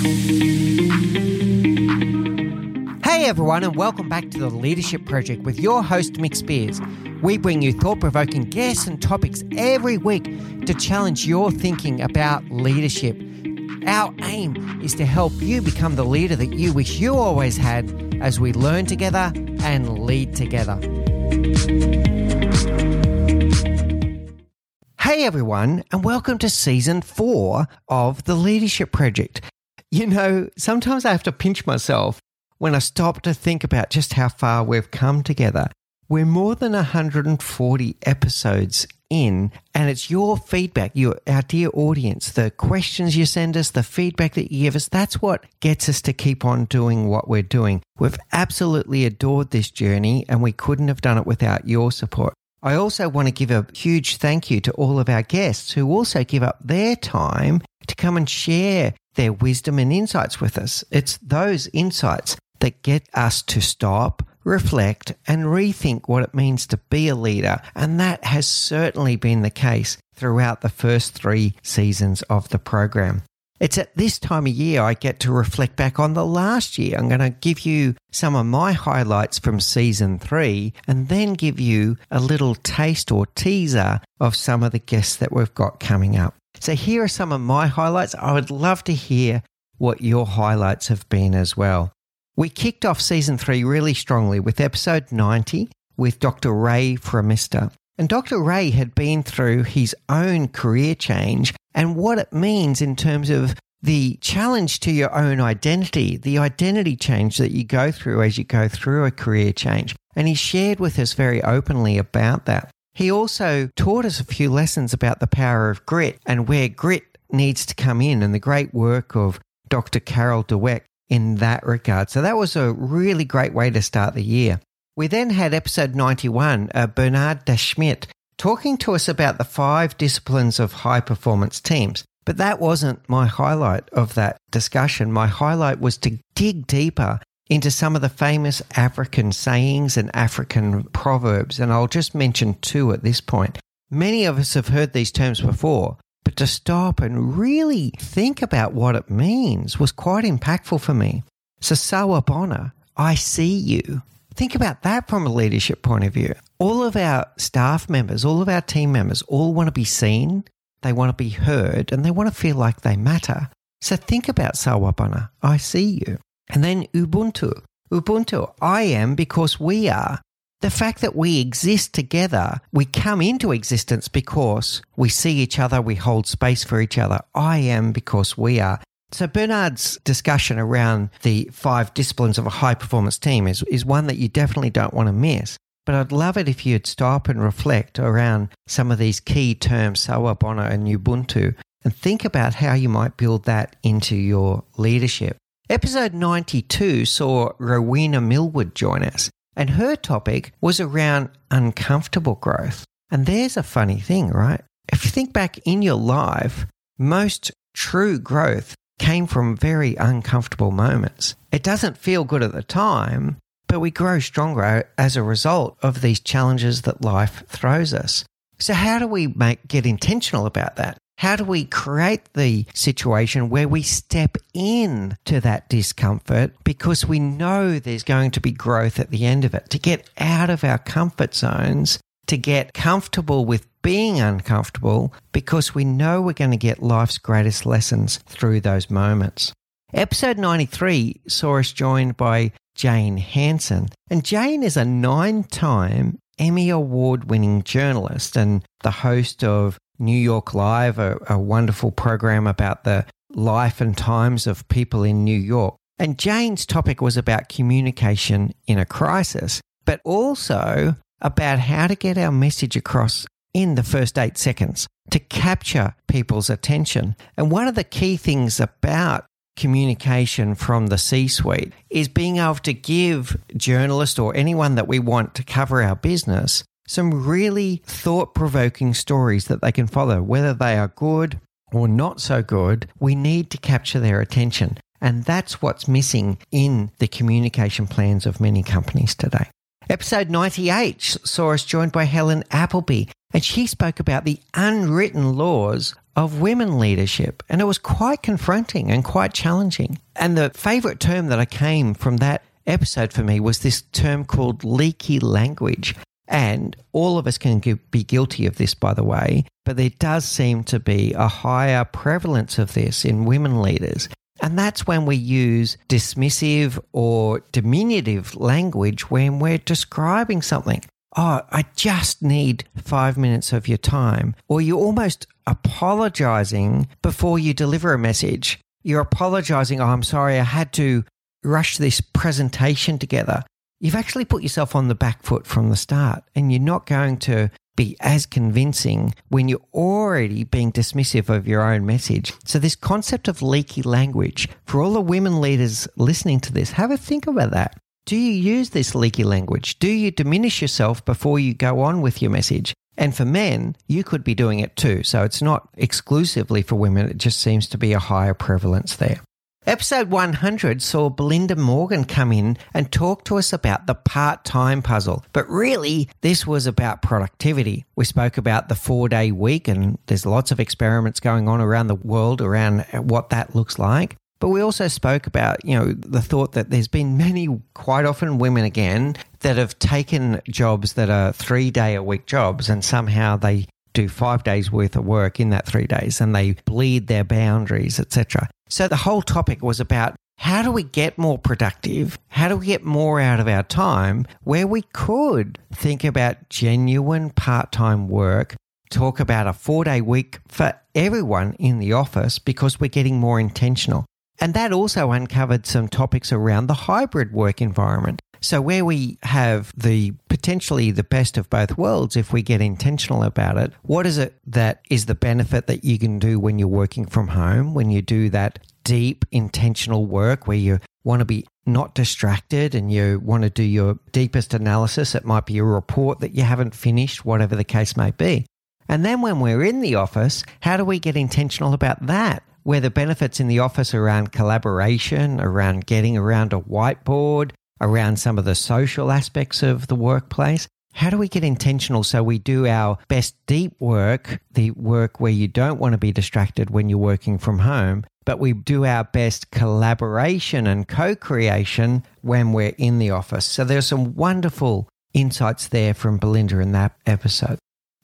Hey everyone, and welcome back to the Leadership Project with your host, Mick Spiers. We bring you thought provoking guests and topics every week to challenge your thinking about leadership. Our aim is to help you become the leader that you wish you always had as we learn together and lead together. Hey everyone, and welcome to season four of the Leadership Project. You know, sometimes I have to pinch myself when I stop to think about just how far we've come together. We're more than 140 episodes in, and it's your feedback, your our dear audience, the questions you send us, the feedback that you give us. That's what gets us to keep on doing what we're doing. We've absolutely adored this journey, and we couldn't have done it without your support. I also want to give a huge thank you to all of our guests who also give up their time to come and share their wisdom and insights with us. It's those insights that get us to stop, reflect, and rethink what it means to be a leader. And that has certainly been the case throughout the first three seasons of the program. It's at this time of year I get to reflect back on the last year. I'm going to give you some of my highlights from season three and then give you a little taste or teaser of some of the guests that we've got coming up. So here are some of my highlights. I would love to hear what your highlights have been as well. We kicked off season three really strongly with episode 90 with Dr. Ray Fromista. And Dr. Ray had been through his own career change and what it means in terms of the challenge to your own identity, the identity change that you go through as you go through a career change. And he shared with us very openly about that. He also taught us a few lessons about the power of grit and where grit needs to come in and the great work of Dr. Carol Dweck in that regard. So that was a really great way to start the year. We then had episode 91, uh, Bernard Schmidt talking to us about the five disciplines of high performance teams. But that wasn't my highlight of that discussion. My highlight was to dig deeper into some of the famous African sayings and African proverbs. And I'll just mention two at this point. Many of us have heard these terms before, but to stop and really think about what it means was quite impactful for me. So, Sawubona, I see you. Think about that from a leadership point of view. All of our staff members, all of our team members, all want to be seen, they want to be heard, and they want to feel like they matter. So think about Sawubona, I see you. And then Ubuntu. Ubuntu, I am because we are. The fact that we exist together, we come into existence because we see each other, we hold space for each other. I am because we are. So Bernard's discussion around the five disciplines of a high performance team is, is one that you definitely don't want to miss. But I'd love it if you'd stop and reflect around some of these key terms, Sawubona and Ubuntu, and think about how you might build that into your leadership. Episode 92 saw Rowena Millwood join us, and her topic was around uncomfortable growth. And there's a funny thing, right? If you think back in your life, most true growth came from very uncomfortable moments. It doesn't feel good at the time, but we grow stronger as a result of these challenges that life throws us. So, how do we make, get intentional about that? How do we create the situation where we step in to that discomfort because we know there's going to be growth at the end of it? To get out of our comfort zones, to get comfortable with being uncomfortable because we know we're going to get life's greatest lessons through those moments. Episode 93 saw us joined by Jane Hanson. And Jane is a nine time Emmy Award winning journalist and the host of New York Live, a, a, wonderful program about the life and times of people in New York. And Jane's topic was about communication in a crisis, but also about how to get our message across in the first eight seconds to capture people's attention. And one of the key things about communication from the C suite is being able to give journalists or anyone that we want to cover our business some really thought provoking stories that they can follow, whether they are good or not so good. We need to capture their attention. And that's what's missing in the communication plans of many companies today. Episode 98 saw us joined by Helen Appleby, and she spoke about the unwritten laws of women leadership. And it was quite confronting and quite challenging. And the favorite term that I came from that episode for me was this term called leaky language. And all of us can be guilty of this, by the way, but there does seem to be a higher prevalence of this in women leaders. And that's when we use dismissive or diminutive language when we're describing something. Oh, I just need five minutes of your time. Or you're almost apologizing before you deliver a message. You're apologizing. Oh, I'm sorry. I had to rush this presentation together, you've actually put yourself on the back foot from the start and you're not going to be as convincing when you're already being dismissive of your own message. So, this concept of leaky language, for all the women leaders listening to this, have a think about that. Do you use this leaky language? Do you diminish yourself before you go on with your message? And for men, you could be doing it too. So it's not exclusively for women, it just seems to be a higher prevalence there. Episode 100 saw Belinda Morgan come in and talk to us about the part time puzzle. But really, this was about productivity. We spoke about the four day week, and there's lots of experiments going on around the world around what that looks like. But we also spoke about, you know, the thought that there's been many, quite often women again, that have taken jobs that are three day a week jobs and somehow they do five days worth of work in that three days and they bleed their boundaries, etc. So the whole topic was about how do we get more productive? How do we get more out of our time where we could think about genuine part time work, talk about a four day week for everyone in the office because we're getting more intentional. And that also uncovered some topics around the hybrid work environment. So, where we have the potentially the best of both worlds, if we get intentional about it, what is it that is the benefit that you can do when you're working from home, when you do that deep, intentional work where you want to be not distracted and you want to do your deepest analysis? It might be a report that you haven't finished, whatever the case may be. And then when we're in the office, how do we get intentional about that? Where the benefits in the office around collaboration, around getting around a whiteboard, around some of the social aspects of the workplace. How do we get intentional so we do our best deep work, the work where you don't want to be distracted when you're working from home, but we do our best collaboration and co creation when we're in the office? So there's some wonderful insights there from Belinda in that episode.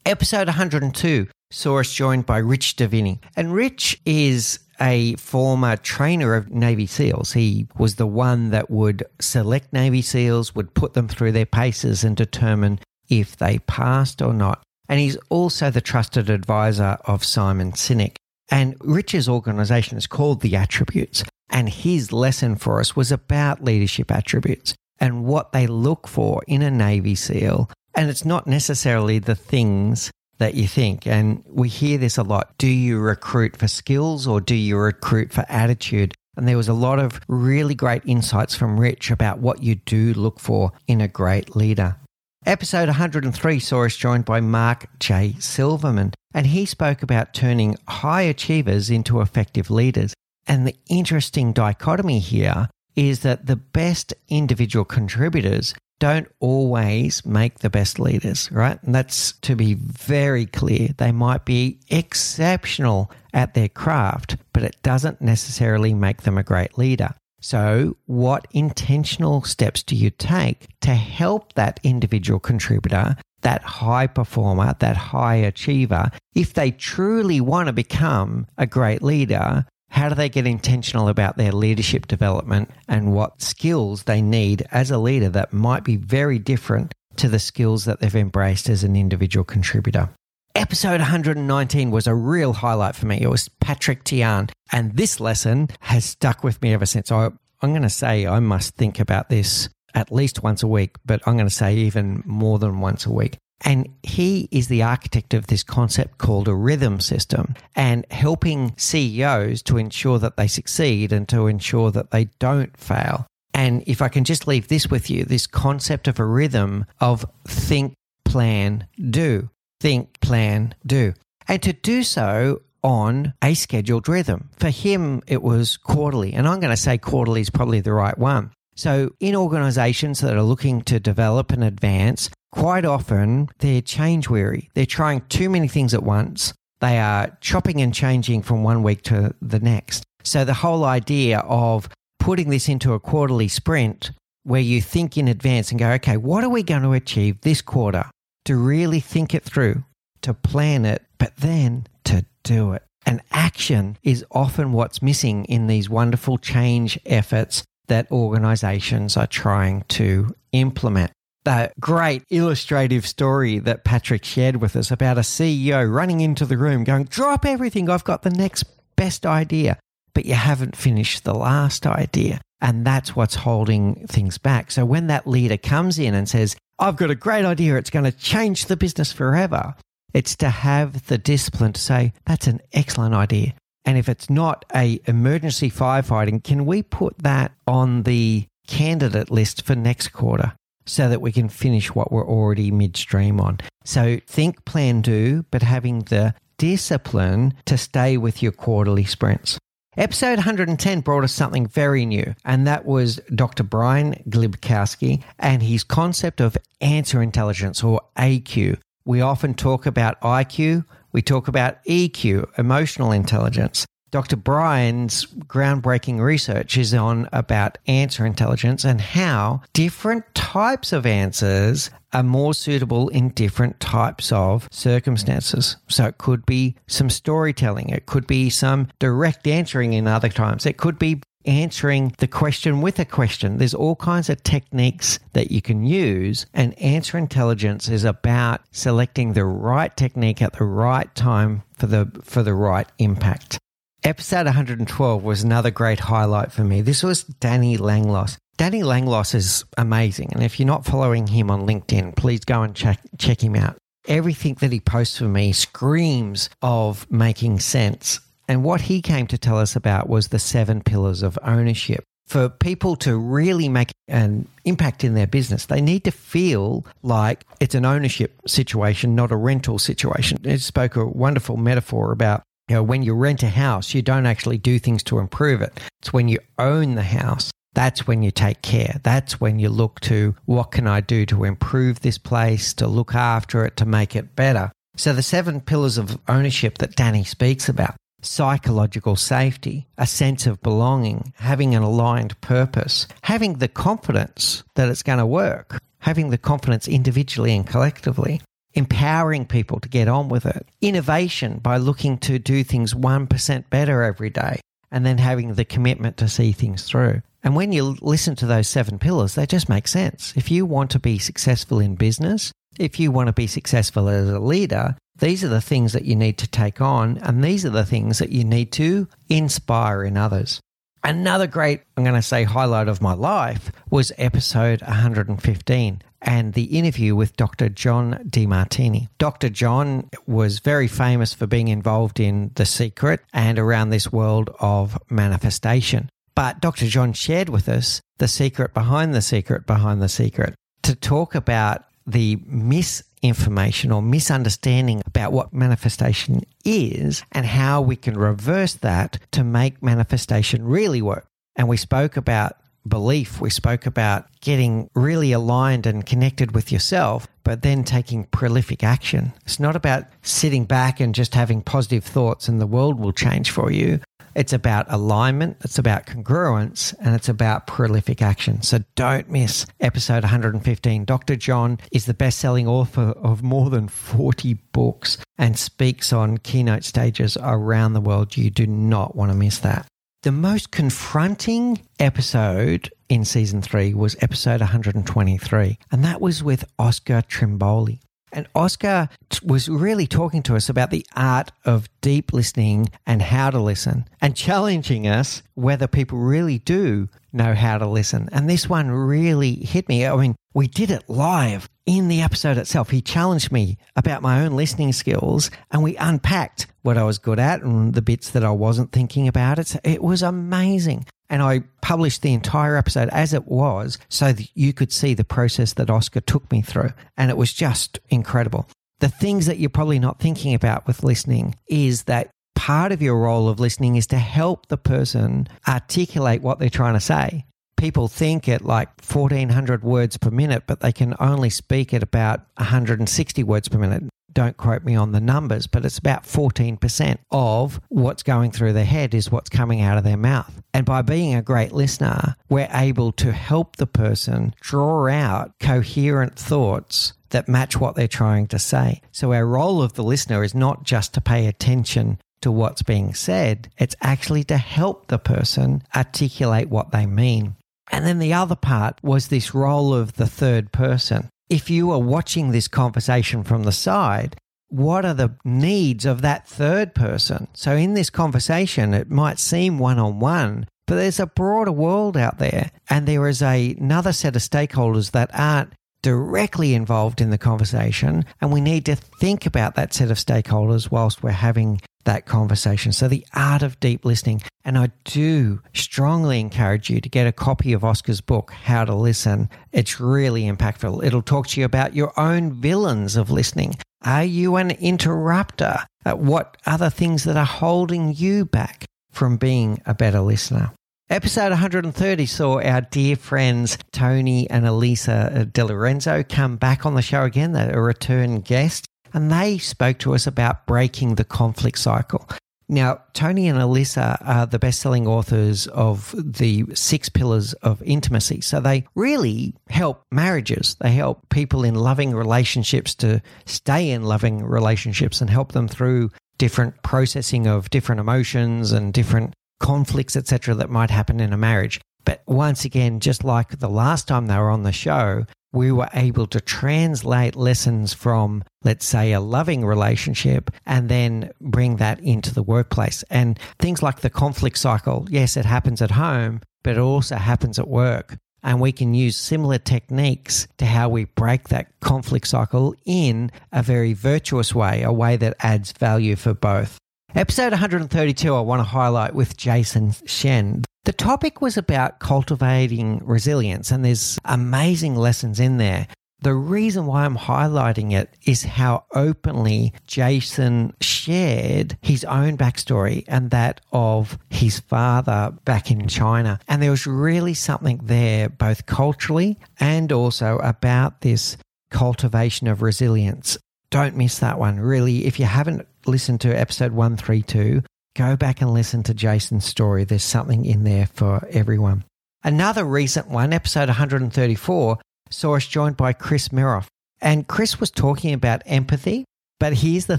Episode 102 saw us joined by Rich Diviney. And Rich is a former trainer of Navy SEALs. He was the one that would select Navy SEALs, would put them through their paces and determine if they passed or not. And he's also the trusted advisor of Simon Sinek. And Rich's organization is called The Attributes. And his lesson for us was about leadership attributes and what they look for in a Navy SEAL. And it's not necessarily the things that you think. And we hear this a lot. Do you recruit for skills or do you recruit for attitude? And there was a lot of really great insights from Rich about what you do look for in a great leader. Episode 103 saw us joined by Mark J. Silverman, and he spoke about turning high achievers into effective leaders. And the interesting dichotomy here is that the best individual contributors don't always make the best leaders, right? And that's to be very clear. They might be exceptional at their craft, but it doesn't necessarily make them a great leader. So, what intentional steps do you take to help that individual contributor, that high performer, that high achiever, if they truly want to become a great leader, how do they get intentional about their leadership development and what skills they need as a leader that might be very different to the skills that they've embraced as an individual contributor? Episode 119 was a real highlight for me. It was Patrick Thean, and this lesson has stuck with me ever since. I, I'm going to say I must think about this at least once a week, but I'm going to say even more than once a week. And he is the architect of this concept called a rhythm system and helping CEOs to ensure that they succeed and to ensure that they don't fail. And if I can just leave this with you this concept of a rhythm of think, plan, do, think, plan, do. And to do so on a scheduled rhythm. For him, it was quarterly. And I'm going to say quarterly is probably the right one. So, in organizations that are looking to develop and advance, quite often they're change weary. They're trying too many things at once. They are chopping and changing from one week to the next. So the whole idea of putting this into a quarterly sprint where you think in advance and go, okay, what are we going to achieve this quarter? To really think it through, to plan it, but then to do it. And action is often what's missing in these wonderful change efforts that organizations are trying to implement. The great illustrative story that Patrick shared with us about a CEO running into the room going, Drop everything, I've got the next best idea. But you haven't finished the last idea. And that's what's holding things back. So when that leader comes in and says, I've got a great idea, it's going to change the business forever, it's to have the discipline to say, that's an excellent idea. And if it's not a emergency firefighting, can we put that on the candidate list for next quarter so that we can finish what we're already midstream on? So think, plan, do, but having the discipline to stay with your quarterly sprints. Episode 110 brought us something very new, and that was Dr. Brian Glibkowski and his concept of answer intelligence or AQ, we often talk about IQ, we talk about EQ, emotional intelligence. Dr. Brian's groundbreaking research is on about answer intelligence and how different types of answers are more suitable in different types of circumstances. So it could be some storytelling, it could be some direct answering in other times, it could be answering the question with a question. There's all kinds of techniques that you can use, and answer intelligence is about selecting the right technique at the right time for the for the right impact. Episode 112 was another great highlight for me. This was Danny Langloss. Danny Langloss is amazing, and if you're not following him on LinkedIn, please go and check check him out. Everything that he posts for me screams of making sense and what he came to tell us about was the seven pillars of ownership. For people to really make an impact in their business, they need to feel like it's an ownership situation, not a rental situation. He spoke a wonderful metaphor about you know, when you rent a house, you don't actually do things to improve it. It's when you own the house that's when you take care. That's when you look to what can I do to improve this place, to look after it, to make it better. So, the seven pillars of ownership that Danny speaks about psychological safety, a sense of belonging, having an aligned purpose, having the confidence that it's going to work, having the confidence individually and collectively, empowering people to get on with it, innovation by looking to do things 1% better every day, and then having the commitment to see things through. And when you listen to those seven pillars, they just make sense. If you want to be successful in business, if you want to be successful as a leader, these are the things that you need to take on, and these are the things that you need to inspire in others. Another great, I'm going to say, highlight of my life was episode 115 and the interview with Dr. John Demartini. Dr. John was very famous for being involved in The Secret and around this world of manifestation. But Dr. John shared with us the secret behind the secret behind the secret to talk about the misinformation or misunderstanding about what manifestation is and how we can reverse that to make manifestation really work. And we spoke about belief, we spoke about getting really aligned and connected with yourself, but then taking prolific action. It's not about sitting back and just having positive thoughts and the world will change for you. It's about alignment, it's about congruence, and it's about prolific action. So don't miss episode 115. Dr. John is the best selling author of more than 40 books and speaks on keynote stages around the world. You do not want to miss that. The most confronting episode in season three was episode 123, and that was with Oscar Trimboli. And Oscar was really talking to us about the art of deep listening and how to listen and challenging us whether people really do know how to listen. And this one really hit me. I mean, we did it live in the episode itself. He challenged me about my own listening skills and we unpacked what I was good at and the bits that I wasn't thinking about. It, it was amazing. And I published the entire episode as it was so that you could see the process that Oscar took me through. And it was just incredible. The things that you're probably not thinking about with listening is that part of your role of listening is to help the person articulate what they're trying to say. People think at like 1400 words per minute, but they can only speak at about 160 words per minute. don't quote me on the numbers, but it's about 14% of what's going through their head is what's coming out of their mouth. And by being a great listener, we're able to help the person draw out coherent thoughts that match what they're trying to say. So our role of the listener is not just to pay attention to what's being said, it's actually to help the person articulate what they mean. And then the other part was this role of the third person. If you are watching this conversation from the side, what are the needs of that third person? So, in this conversation, it might seem one on one, but there's a broader world out there, and there is a, another set of stakeholders that aren't directly involved in the conversation. And we need to think about that set of stakeholders whilst we're having that conversation. So, the art of deep listening. And I do strongly encourage you to get a copy of Oscar's book, How to Listen. It's really impactful. It'll talk to you about your own villains of listening. Are you an interrupter? What other things that are holding you back from being a better listener? Episode 130 saw our dear friends Tony and Alisa De Lorenzo come back on the show again. They're a return guest and they spoke to us about breaking the conflict cycle. Now, Tony and Alisa are the best selling authors of the six pillars of intimacy. So they really help marriages. They help people in loving relationships to stay in loving relationships and help them through different processing of different emotions and different conflicts, etc., that might happen in a marriage. But once again, just like the last time they were on the show, we were able to translate lessons from, let's say, a loving relationship and then bring that into the workplace. And things like the conflict cycle, yes, it happens at home, but it also happens at work. And we can use similar techniques to how we break that conflict cycle in a very virtuous way, a way that adds value for both. Episode 132, I want to highlight with Jason Shen. The topic was about cultivating resilience, and there's amazing lessons in there. The reason why I'm highlighting it is how openly Jason shared his own backstory and that of his father back in China. And there was really something there, both culturally and also about this cultivation of resilience. Don't miss that one. Really, if you haven't listened to episode 132, go back and listen to Jason's story. There's something in there for everyone. Another recent one, episode 134, saw us joined by Chris Miroff. And Chris was talking about empathy. But here's the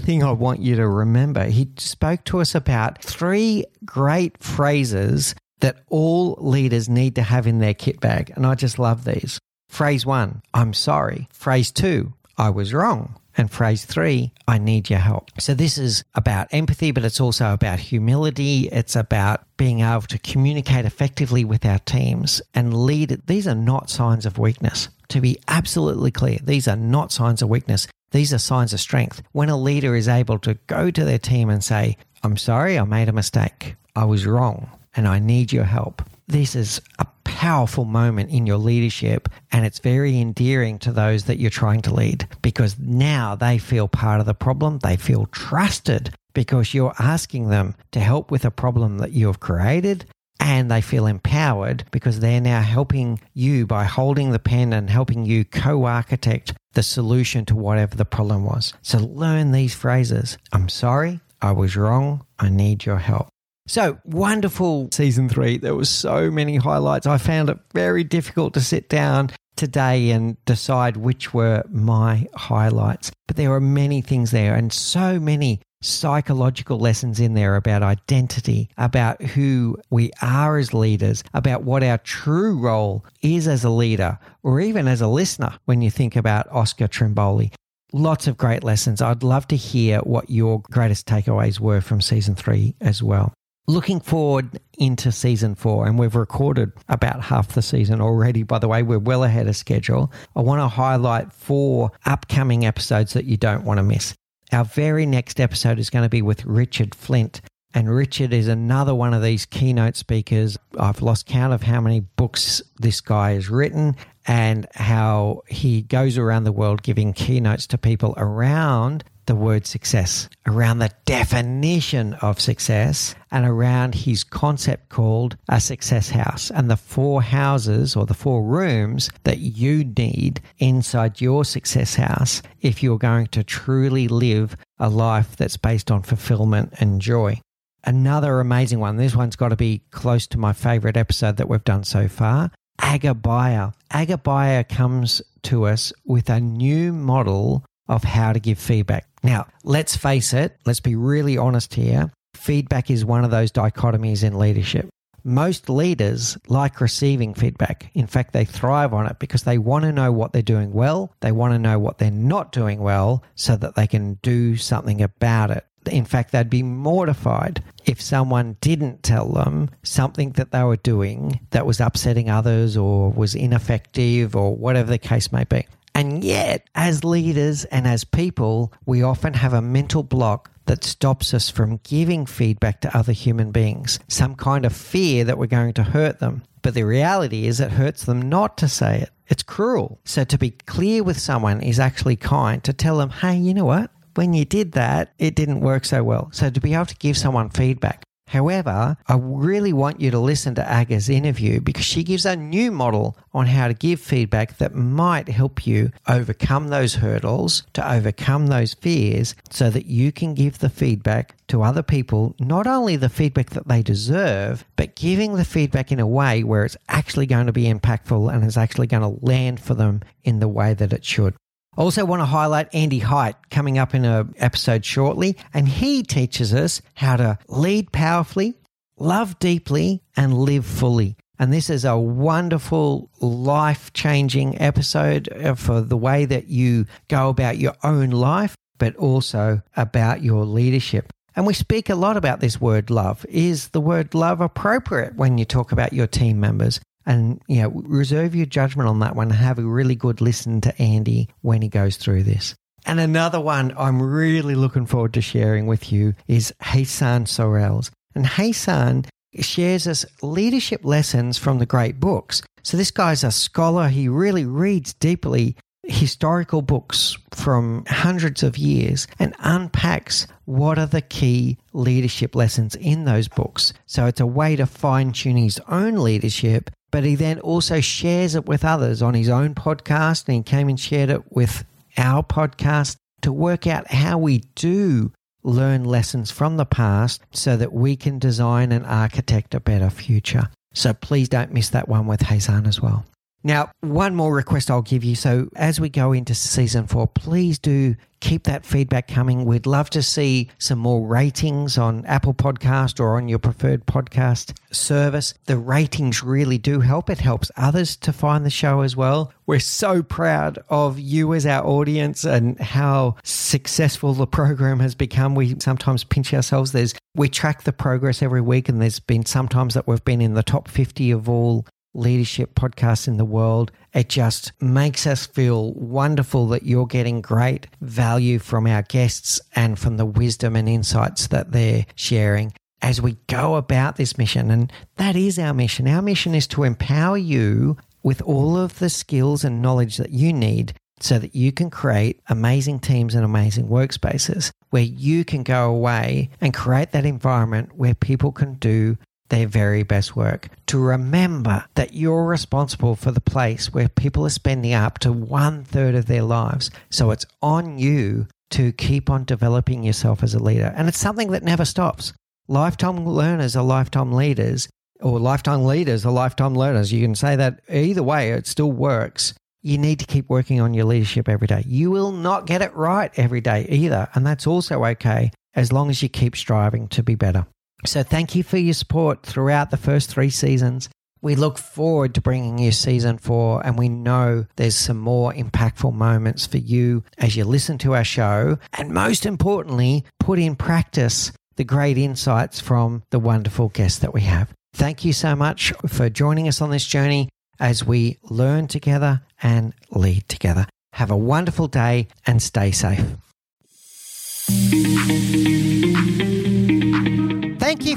thing I want you to remember. He spoke to us about three great phrases that all leaders need to have in their kit bag. And I just love these. Phrase one, I'm sorry. Phrase two, I was wrong. And phrase three, I need your help. So this is about empathy, but it's also about humility. It's about being able to communicate effectively with our teams and lead. These are not signs of weakness. To be absolutely clear, these are not signs of weakness. These are signs of strength. When a leader is able to go to their team and say, I'm sorry, I made a mistake. I was wrong and I need your help. This is a powerful moment in your leadership and it's very endearing to those that you're trying to lead because now they feel part of the problem. They feel trusted because you're asking them to help with a problem that you have created and they feel empowered because they're now helping you by holding the pen and helping you co architect the solution to whatever the problem was. So learn these phrases I'm sorry, I was wrong, I need your help. So wonderful season three. There was so many highlights. I found it very difficult to sit down today and decide which were my highlights. But there are many things there and so many psychological lessons in there about identity, about who we are as leaders, about what our true role is as a leader, or even as a listener when you think about Oscar Trimboli. Lots of great lessons. I'd love to hear what your greatest takeaways were from season three as well looking forward into season four, and we've recorded about half the season already. By the way, we're well ahead of schedule. I want to highlight four upcoming episodes that you don't want to miss. Our very next episode is going to be with Richard Flint. And Richard is another one of these keynote speakers. I've lost count of how many books this guy has written and how he goes around the world giving keynotes to people around the word success, around the definition of success, and around his concept called a success house and the four houses or the four rooms that you need inside your success house if you're going to truly live a life that's based on fulfillment and joy. Another amazing one. This one's got to be close to my favorite episode that we've done so far. Aga Bajer. Agabaya comes to us with a new model of how to give feedback. Now, let's face it, let's be really honest here. Feedback is one of those dichotomies in leadership. Most leaders like receiving feedback. In fact, they thrive on it because they want to know what they're doing well. They want to know what they're not doing well so that they can do something about it. In fact, they'd be mortified if someone didn't tell them something that they were doing that was upsetting others or was ineffective or whatever the case may be. And yet, as leaders and as people, we often have a mental block that stops us from giving feedback to other human beings, some kind of fear that we're going to hurt them. But the reality is, it hurts them not to say it. It's cruel. So, to be clear with someone is actually kind to tell them, hey, you know what? when you did that, it didn't work so well. So to be able to give someone feedback. However, I really want you to listen to Aga's interview because she gives a new model on how to give feedback that might help you overcome those hurdles, to overcome those fears, so that you can give the feedback to other people, not only the feedback that they deserve, but giving the feedback in a way where it's actually going to be impactful and is actually going to land for them in the way that it should. I also, want to highlight Andy Hite coming up in an episode shortly, and he teaches us how to lead powerfully, love deeply, and live fully. And this is a wonderful, life changing episode uh, for the way that you go about your own life, but also about your leadership. And we speak a lot about this word love. Is the word love appropriate when you talk about your team members? And, you know, reserve your judgment on that one. Have a really good listen to Andy when he goes through this. And another one I'm really looking forward to sharing with you is Hassan Sorels. And Hassan shares us leadership lessons from the great books. So this guy's a scholar. He really reads deeply historical books from hundreds of years and unpacks what are the key leadership lessons in those books. So it's a way to fine tune his own leadership but he then also shares it with others on his own podcast. And he came and shared it with our podcast to work out how we do learn lessons from the past so that we can design and architect a better future. So please don't miss that one with Hazan as well. Now, one more request I'll give you. So, as we go into season four, please do keep that feedback coming. We'd love to see some more ratings on Apple Podcast or on your preferred podcast service. The ratings really do help. It helps others to find the show as well. We're so proud of you as our audience and how successful the program has become. We sometimes pinch ourselves. There's we track the progress every week and there's been sometimes that we've been in the top 50 of all leadership podcasts in the world. It just makes us feel wonderful that you're getting great value from our guests and from the wisdom and insights that they're sharing as we go about this mission. And that is our mission. Our mission is to empower you with all of the skills and knowledge that you need so that you can create amazing teams and amazing workspaces where you can go away and create that environment where people can do their very best work. To remember that you're responsible for the place where people are spending up to one third of their lives. So it's on you to keep on developing yourself as a leader. And it's something that never stops. Lifetime learners are lifetime leaders, or lifetime leaders are lifetime learners. You can say that either way, it still works. You need to keep working on your leadership every day. You will not get it right every day either. And that's also okay as long as you keep striving to be better. So thank you for your support throughout the first three seasons. We look forward to bringing you season four, and we know there's some more impactful moments for you as you listen to our show. And most importantly, put in practice the great insights from the wonderful guests that we have. Thank you so much for joining us on this journey as we learn together and lead together. Have a wonderful day and stay safe.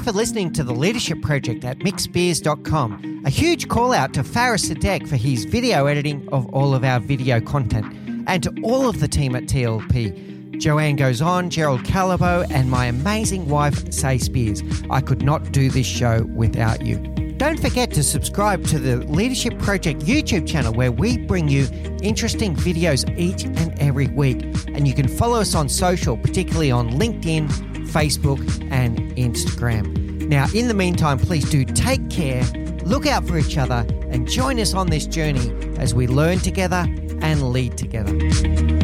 For listening to the Leadership Project at mickspiers.com. A huge call out to Faris Sadek for his video editing of all of our video content and to all of the team at TLP. Joanne goes on, Gerald Calabo, and my amazing wife, Sei Spiers. I could not do this show without you. Don't forget to subscribe to the Leadership Project YouTube channel where we bring you interesting videos each and every week. And you can follow us on social, particularly on LinkedIn, Facebook, and Instagram. Now, in the meantime, please do take care, look out for each other, and join us on this journey as we learn together and lead together.